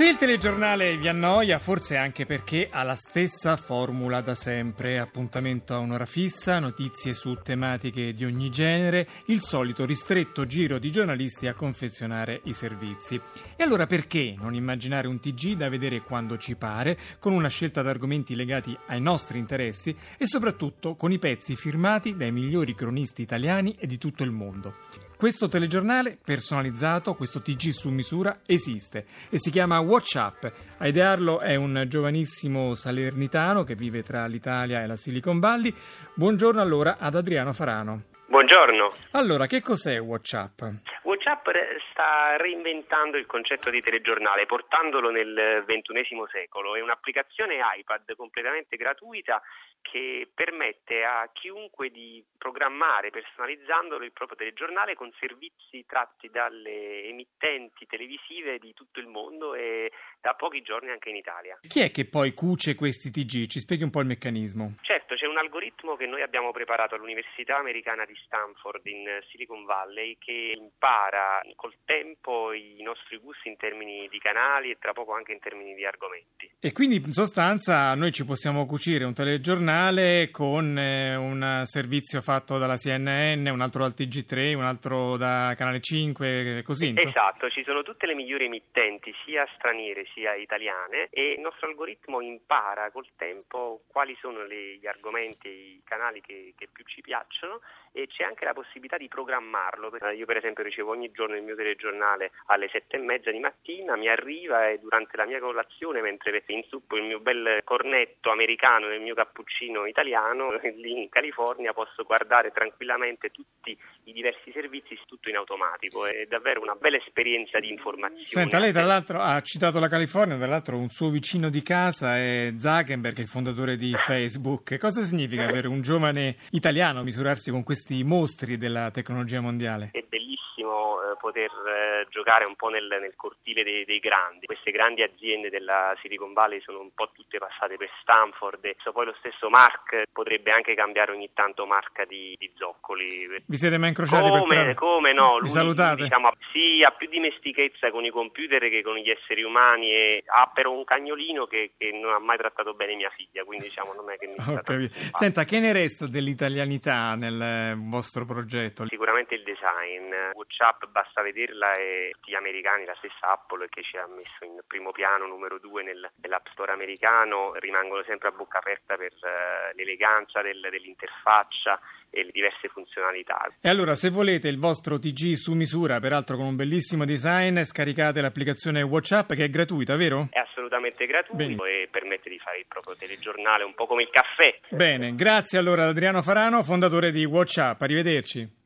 Se il telegiornale vi annoia, forse anche perché ha la stessa formula da sempre, appuntamento a un'ora fissa, notizie su tematiche di ogni genere, il solito ristretto giro di giornalisti a confezionare i servizi. E allora perché non immaginare un TG da vedere quando ci pare, con una scelta d'argomenti legati ai nostri interessi e soprattutto con i pezzi firmati dai migliori cronisti italiani e di tutto il mondo? Questo telegiornale personalizzato, questo TG su misura, esiste e si chiama Watch Up. A idearlo è un giovanissimo salernitano che vive tra l'Italia e la Silicon Valley. Buongiorno allora ad Adriano Farano. Buongiorno. Allora, che cos'è WhatsApp? WhatsApp sta reinventando il concetto di telegiornale, portandolo nel XXI secolo. È un'applicazione iPad completamente gratuita che permette a chiunque di programmare personalizzandolo il proprio telegiornale con servizi tratti dalle emittenti televisive di tutto il mondo e da pochi giorni anche in Italia. Chi è che poi cuce questi TG? Ci spieghi un po' il meccanismo? Certo, un algoritmo che noi abbiamo preparato all'Università Americana di Stanford in Silicon Valley che impara col tempo i nostri gusti in termini di canali e tra poco anche in termini di argomenti. E quindi in sostanza noi ci possiamo cucire un telegiornale con eh, un servizio fatto dalla CNN, un altro dal TG3, un altro da Canale 5, così. Insomma. Esatto, ci sono tutte le migliori emittenti, sia straniere sia italiane, e il nostro algoritmo impara col tempo quali sono gli argomenti, i canali che, che più ci piacciono e c'è anche la possibilità di programmarlo. Io per esempio ricevo ogni giorno il mio telegiornale alle sette e mezza di mattina, mi arriva e durante la mia colazione, mentre insuppo il mio bel cornetto americano e il mio cappuccino italiano, lì in California posso guardare tranquillamente tutti i diversi servizi, tutto in automatico. È davvero una bella esperienza di informazione. Senta, lei tra l'altro ha citato la California, tra l'altro un suo vicino di casa è Zuckerberg, il fondatore di Facebook. Cosa significa per un giovane italiano misurarsi con questi mostri della tecnologia mondiale? Poter eh, giocare un po' nel, nel cortile dei, dei, grandi. Queste grandi aziende della Silicon Valley sono un po' tutte passate per Stanford. E poi lo stesso Mark potrebbe anche cambiare ogni tanto marca di, di zoccoli. Vi siete mai incrociati come, per strada? Come no? Vi salutate? Diciamo, sì, ha più dimestichezza con i computer che con gli esseri umani e ha però un cagnolino che, che non ha mai trattato bene mia figlia, quindi diciamo non è che mi okay. Senta, che ne resta dell'italianità nel vostro progetto? Sicuramente il design. WhatsApp basta vederla e tutti gli americani, la stessa Apple che ci ha messo in primo piano, numero due nel, nell'App Store americano, rimangono sempre a bocca aperta per uh, l'eleganza del, dell'interfaccia e le diverse funzionalità. E allora, se volete il vostro TG su misura, peraltro con un bellissimo design, scaricate l'applicazizione WhatsApp che è gratuita, vero? È assolutamente gratuito Bene. e permette di fare il proprio telegiornale un po' come il caffè. Bene, grazie allora ad Adriano Farano, fondatore di WhatsApp. Arrivederci.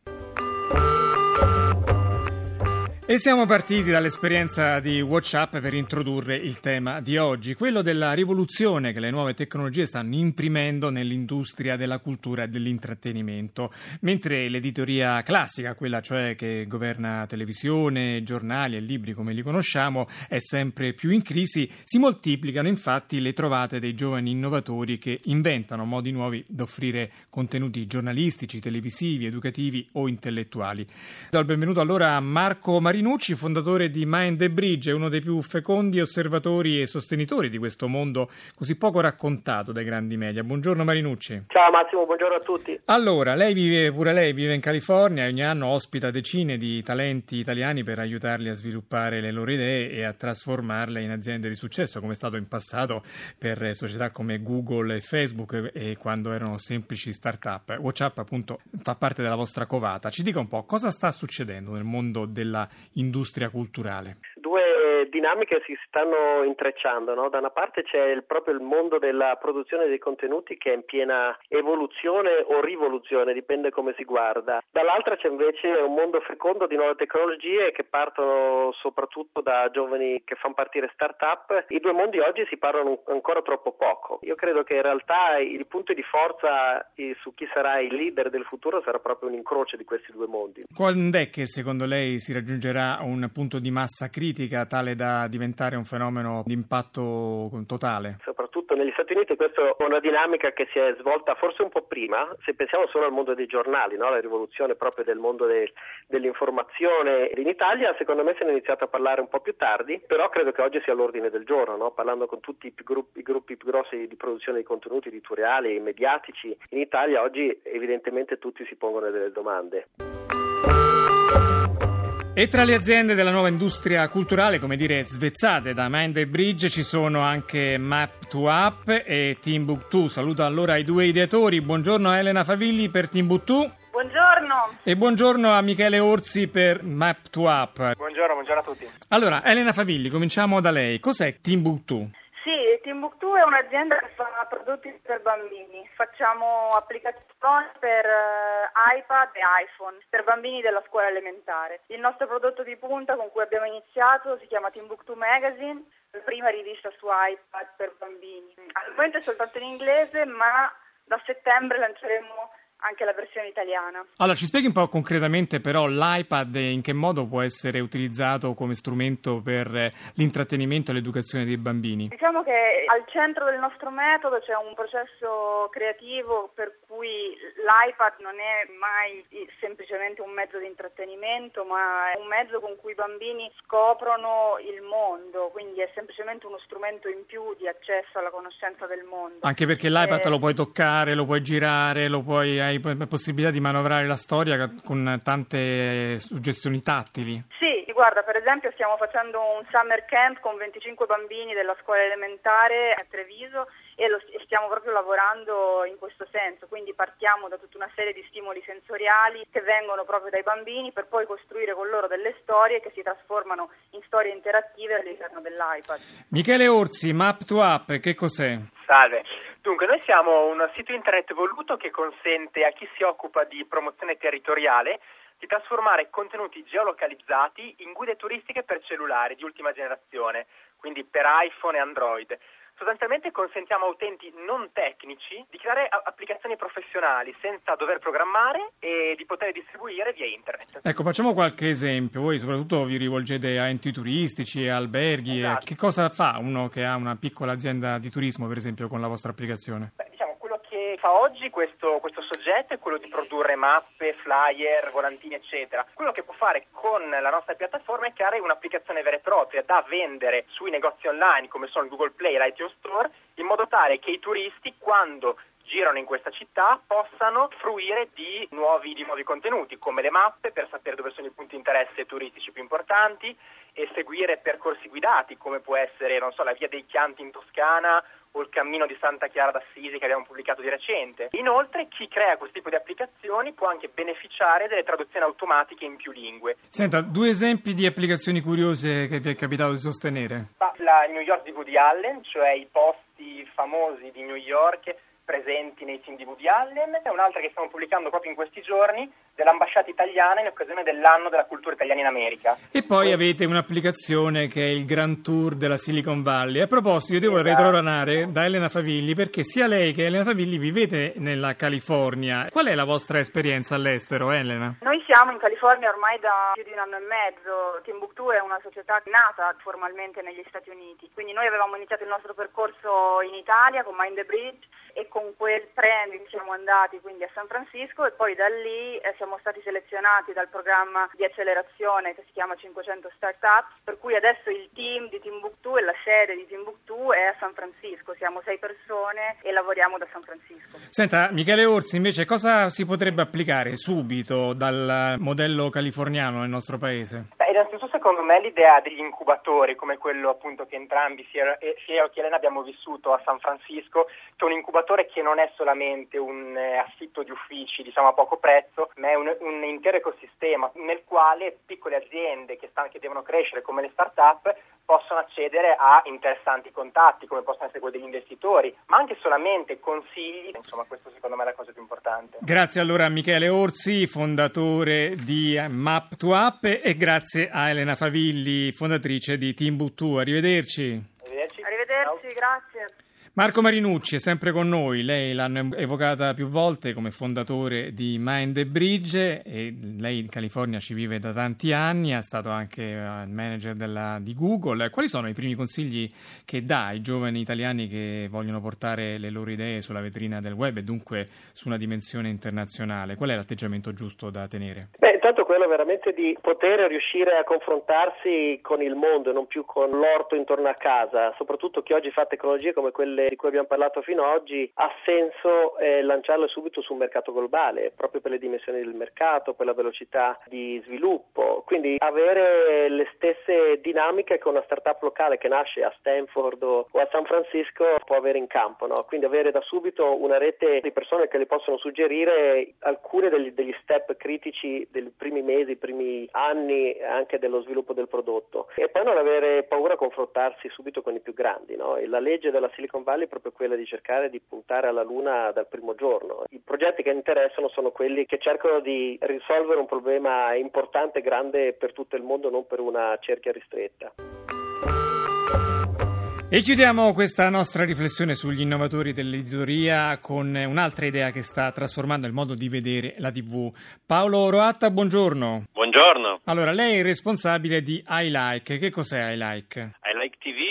E siamo partiti dall'esperienza di WhatsApp per introdurre il tema di oggi, quello della rivoluzione che le nuove tecnologie stanno imprimendo nell'industria della cultura e dell'intrattenimento. Mentre l'editoria classica, quella cioè che governa televisione, giornali e libri come li conosciamo, è sempre più in crisi, si moltiplicano infatti le trovate dei giovani innovatori che inventano modi nuovi di offrire contenuti giornalistici, televisivi, educativi o intellettuali. Do il benvenuto allora a Marco Marini Marinucci, fondatore di Mind the Bridge, è uno dei più fecondi osservatori e sostenitori di questo mondo così poco raccontato dai grandi media. Buongiorno Marinucci. Ciao Massimo, buongiorno a tutti. Allora, lei vive, pure lei vive in California e ogni anno ospita decine di talenti italiani per aiutarli a sviluppare le loro idee e a trasformarle in aziende di successo, come è stato in passato per società come Google e Facebook e quando erano semplici start-up. WhatsApp appunto fa parte della vostra covata. Ci dica un po' cosa sta succedendo nel mondo della industria culturale? Dinamiche si stanno intrecciando, no? da una parte c'è il, proprio il mondo della produzione dei contenuti che è in piena evoluzione o rivoluzione, dipende come si guarda, dall'altra c'è invece un mondo fecondo di nuove tecnologie che partono soprattutto da giovani che fanno partire start-up, i due mondi oggi si parlano ancora troppo poco, io credo che in realtà il punto di forza su chi sarà il leader del futuro sarà proprio un incrocio di questi due mondi. Quando è che secondo lei si raggiungerà un punto di massa critica tale da diventare un fenomeno di impatto totale? Soprattutto negli Stati Uniti questa è una dinamica che si è svolta forse un po' prima, se pensiamo solo al mondo dei giornali, no? la rivoluzione proprio del mondo de- dell'informazione. In Italia secondo me se ne è iniziato a parlare un po' più tardi, però credo che oggi sia all'ordine del giorno, no? parlando con tutti i, più gruppi, i gruppi più grossi di produzione di contenuti editoriali mediatici. In Italia oggi evidentemente tutti si pongono delle domande. E tra le aziende della nuova industria culturale, come dire, svezzate da Mind the Bridge, ci sono anche Map2App e Timbuktu. Saluto allora i due ideatori. Buongiorno a Elena Favilli per Timbuktu. Buongiorno. E buongiorno a Michele Orsi per Map2App. Buongiorno, buongiorno a tutti. Allora, Elena Favilli, cominciamo da lei. Cos'è Timbuktu? Timbuktu è un'azienda che fa prodotti per bambini. Facciamo applicazioni per uh, iPad e iPhone per bambini della scuola elementare. Il nostro prodotto di punta con cui abbiamo iniziato si chiama Timbuktu Magazine, la prima rivista su iPad per bambini. Al momento è soltanto in inglese, ma da settembre lanceremo anche la versione italiana. Allora, ci spieghi un po' concretamente però l'iPad in che modo può essere utilizzato come strumento per l'intrattenimento e l'educazione dei bambini? Diciamo che al centro del nostro metodo c'è un processo creativo per cui l'iPad non è mai semplicemente un mezzo di intrattenimento, ma è un mezzo con cui i bambini scoprono il mondo, quindi è semplicemente uno strumento in più di accesso alla conoscenza del mondo. Anche perché l'iPad eh... lo puoi toccare, lo puoi girare, lo puoi hai possibilità di manovrare la storia con tante suggestioni tattili. Sì, guarda, per esempio stiamo facendo un summer camp con 25 bambini della scuola elementare a Treviso e, lo, stiamo proprio lavorando in questo senso, quindi partiamo da tutta una serie di stimoli sensoriali che vengono proprio dai bambini per poi costruire con loro delle storie che si trasformano in storie interattive all'interno dell'iPad. Michele Orsi, Map2App, che cos'è? Salve. Dunque, noi siamo un sito internet evoluto che consente a chi si occupa di promozione territoriale di trasformare contenuti geolocalizzati in guide turistiche per cellulari di ultima generazione, quindi per iPhone e Android. Sostanzialmente consentiamo a utenti non tecnici di creare applicazioni professionali senza dover programmare e di poter distribuire via internet. Ecco, facciamo qualche esempio. Voi soprattutto vi rivolgete a enti turistici, e alberghi. Esatto. Che cosa fa uno che ha una piccola azienda di turismo, per esempio, con la vostra applicazione? Beh, fa oggi questo, questo soggetto è quello di produrre mappe, flyer, volantini, eccetera. Quello che può fare con la nostra piattaforma è creare un'applicazione vera e propria da vendere sui negozi online come sono Google Play e l'iTunes Store, in modo tale che i turisti, quando girano in questa città possano fruire di nuovi, di nuovi, contenuti come le mappe per sapere dove sono i punti di interesse turistici più importanti e seguire percorsi guidati come può essere so, la via dei Chianti in Toscana o il cammino di Santa Chiara d'Assisi che abbiamo pubblicato di recente. Inoltre chi crea questo tipo di applicazioni può anche beneficiare delle traduzioni automatiche in più lingue. Senta, due esempi di applicazioni curiose che vi è capitato di sostenere. La New York di Woody Allen, cioè i posti famosi di New York presenti nei film di Woody Allen e un'altra che stiamo pubblicando proprio in questi giorni dell'ambasciata italiana in occasione dell'anno della cultura italiana in America. E poi avete un'applicazione che è il Grand Tour della Silicon Valley. A proposito, io devo esatto. retroranare da Elena Favilli perché sia lei che Elena Favilli vivete nella California. Qual è la vostra esperienza all'estero, Elena? Noi siamo in California ormai da più di un anno e mezzo. Timbuktu è una società nata formalmente negli Stati Uniti, quindi noi avevamo iniziato il nostro percorso in Italia con Mind the Bridge e con quel trend siamo andati quindi a San Francisco e poi da lì eh, siamo stati selezionati dal programma di accelerazione che si chiama 500 Startups, per cui adesso il team di Timbuktu e la sede di Timbuktu è a San Francisco, siamo sei persone e lavoriamo da San Francisco. Senta, Michele Orsi invece cosa si potrebbe applicare subito dal modello californiano nel nostro paese? Beh, innanzitutto secondo me l'idea degli incubatori come quello appunto che entrambi sia io che Elena abbiamo vissuto a San Francisco, che è un incubatore che non è solamente un eh, affitto di uffici diciamo a poco prezzo, ma è un, un intero ecosistema nel quale piccole aziende che, stanno, che devono crescere come le start-up possono accedere a interessanti contatti come possono essere quelli degli investitori, ma anche solamente consigli, insomma questo secondo me è la cosa più importante. Grazie allora a Michele Orsi, fondatore di Map2App e grazie a Elena Favilli, fondatrice di Timbuktu. Arrivederci. Arrivederci, Arrivederci grazie. Marco Marinucci è sempre con noi, lei l'hanno evocata più volte come fondatore di Mind the Bridge e lei in California ci vive da tanti anni, è stato anche eh, manager della, di Google. Quali sono i primi consigli che dà ai giovani italiani che vogliono portare le loro idee sulla vetrina del web e dunque su una dimensione internazionale? Qual è l'atteggiamento giusto da tenere? Beh, intanto quello veramente di poter riuscire a confrontarsi con il mondo e non più con l'orto intorno a casa, soprattutto chi oggi fa tecnologie come quelle di cui abbiamo parlato fino ad oggi, ha senso eh, lanciarle subito sul mercato globale, proprio per le dimensioni del mercato, per la velocità di sviluppo. Quindi avere le stesse dinamiche che una startup locale che nasce a Stanford o a San Francisco può avere in campo. No? Quindi avere da subito una rete di persone che le possono suggerire alcune degli, degli step critici dei primi mesi, primi anni anche dello sviluppo del prodotto. E poi non avere paura a confrontarsi subito con i più grandi. No? la legge della Silicon Valley è proprio quella di cercare di puntare alla Luna dal primo giorno. I progetti che interessano sono quelli che cercano di risolvere un problema importante grande per tutto il mondo, non per una cerchia ristretta. E chiudiamo questa nostra riflessione sugli innovatori dell'editoria con un'altra idea che sta trasformando il modo di vedere la TV. Paolo Roatta, buongiorno. Buongiorno. Allora, lei è responsabile di iLike. Che cos'è iLike? iLike TV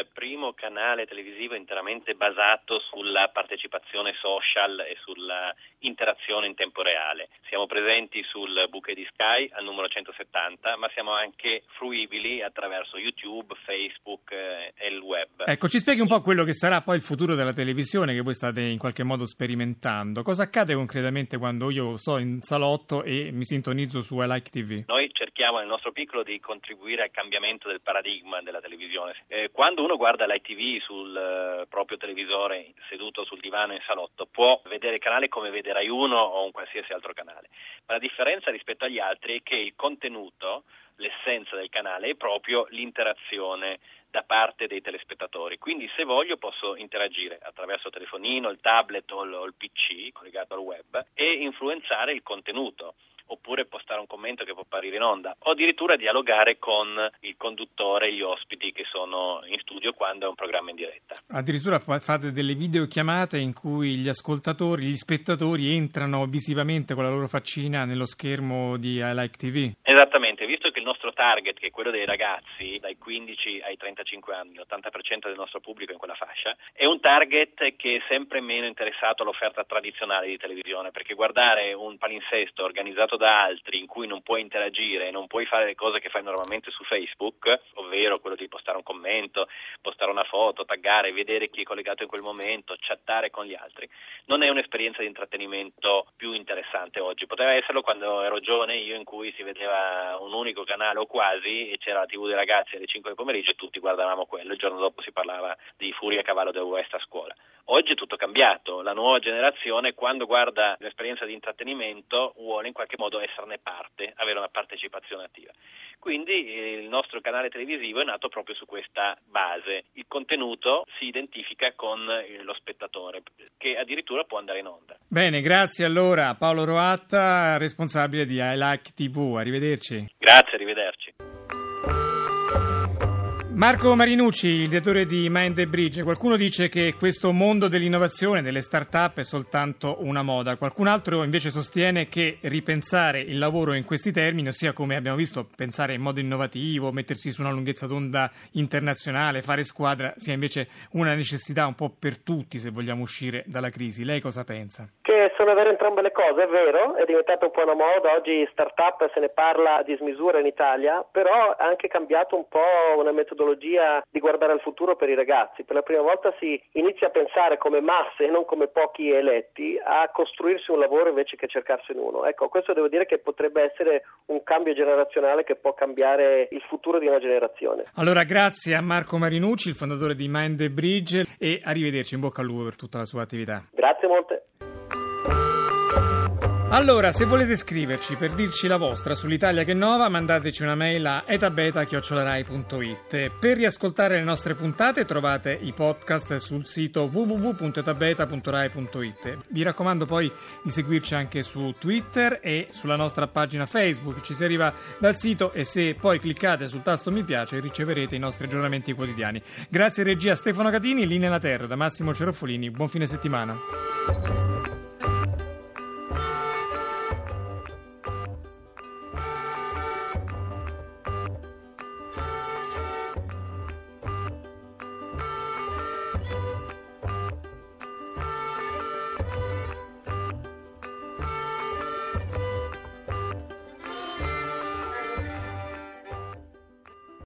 il primo canale televisivo interamente basato sulla partecipazione social e sulla interazione in tempo reale. Siamo presenti sul bouquet di Sky al numero 170, ma siamo anche fruibili attraverso YouTube, Facebook eh, e il web. Ecco, ci spieghi un po' quello che sarà poi il futuro della televisione che voi state in qualche modo sperimentando. Cosa accade concretamente quando io sto in salotto e mi sintonizzo su iLike TV? Noi cerchiamo nel nostro piccolo di contribuire al cambiamento del paradigma della televisione. Eh, quando uno guarda l'ITV sul eh, proprio televisore seduto sul divano in salotto può vedere il canale come vede Rai 1 o un qualsiasi altro canale, ma la differenza rispetto agli altri è che il contenuto, l'essenza del canale è proprio l'interazione da parte dei telespettatori. Quindi se voglio posso interagire attraverso il telefonino, il tablet o il PC collegato al web e influenzare il contenuto oppure postare un commento che può apparire in onda o addirittura dialogare con il conduttore e gli ospiti che sono in studio quando è un programma in diretta. Addirittura fate delle videochiamate in cui gli ascoltatori, gli spettatori entrano visivamente con la loro faccina nello schermo di iLike TV? Esattamente, visto che il nostro target, che è quello dei ragazzi dai 15 ai 35 anni, l'80% del nostro pubblico in quella fascia, è un target che è sempre meno interessato all'offerta tradizionale di televisione, perché guardare un palinsesto organizzato da altri in cui non puoi interagire, non puoi fare le cose che fai normalmente su Facebook, ovvero quello di postare un commento, postare una foto, taggare, vedere chi è collegato in quel momento, chattare con gli altri, non è un'esperienza di intrattenimento più interessante oggi. Poteva esserlo quando ero giovane io in cui si vedeva un unico canale quasi e c'era la TV dei ragazzi alle 5 del pomeriggio e tutti guardavamo quello, il giorno dopo si parlava di Furia a cavallo del West a scuola. Oggi è tutto cambiato, la nuova generazione quando guarda l'esperienza di intrattenimento vuole in qualche modo esserne parte, avere una partecipazione attiva. Quindi eh, il nostro canale televisivo è nato proprio su questa base. Il contenuto si identifica con eh, lo spettatore, che addirittura può andare in onda. Bene, grazie allora Paolo Roatta, responsabile di iLike TV. Arrivederci. Grazie, arrivederci. Marco Marinucci, il direttore di Mind the Bridge, qualcuno dice che questo mondo dell'innovazione, delle start-up è soltanto una moda, qualcun altro invece sostiene che ripensare il lavoro in questi termini, ossia come abbiamo visto pensare in modo innovativo, mettersi su una lunghezza d'onda internazionale, fare squadra, sia invece una necessità un po' per tutti se vogliamo uscire dalla crisi. Lei cosa pensa? Che sono vere entrambe le cose, è vero, è diventata un po' una moda, oggi start-up se ne parla a dismisura in Italia, però ha anche cambiato un po' una metodologia metodologia di guardare al futuro per i ragazzi. Per la prima volta si inizia a pensare come masse e non come pochi eletti a costruirsi un lavoro invece che cercarsene uno. Ecco, questo devo dire che potrebbe essere un cambio generazionale che può cambiare il futuro di una generazione. Allora, grazie a Marco Marinucci, il fondatore di Mind the Bridge e arrivederci, in bocca al lupo per tutta la sua attività. Grazie molte. Allora, se volete scriverci per dirci la vostra sull'Italia che nova, mandateci una mail a etabeta.it. Per riascoltare le nostre puntate trovate i podcast sul sito www.etabeta.rai.it. Vi raccomando poi di seguirci anche su Twitter e sulla nostra pagina Facebook. Ci si arriva dal sito e se poi cliccate sul tasto mi piace riceverete i nostri aggiornamenti quotidiani. Grazie regia Stefano Catini, linea alla terra da Massimo Cerofolini. Buon fine settimana.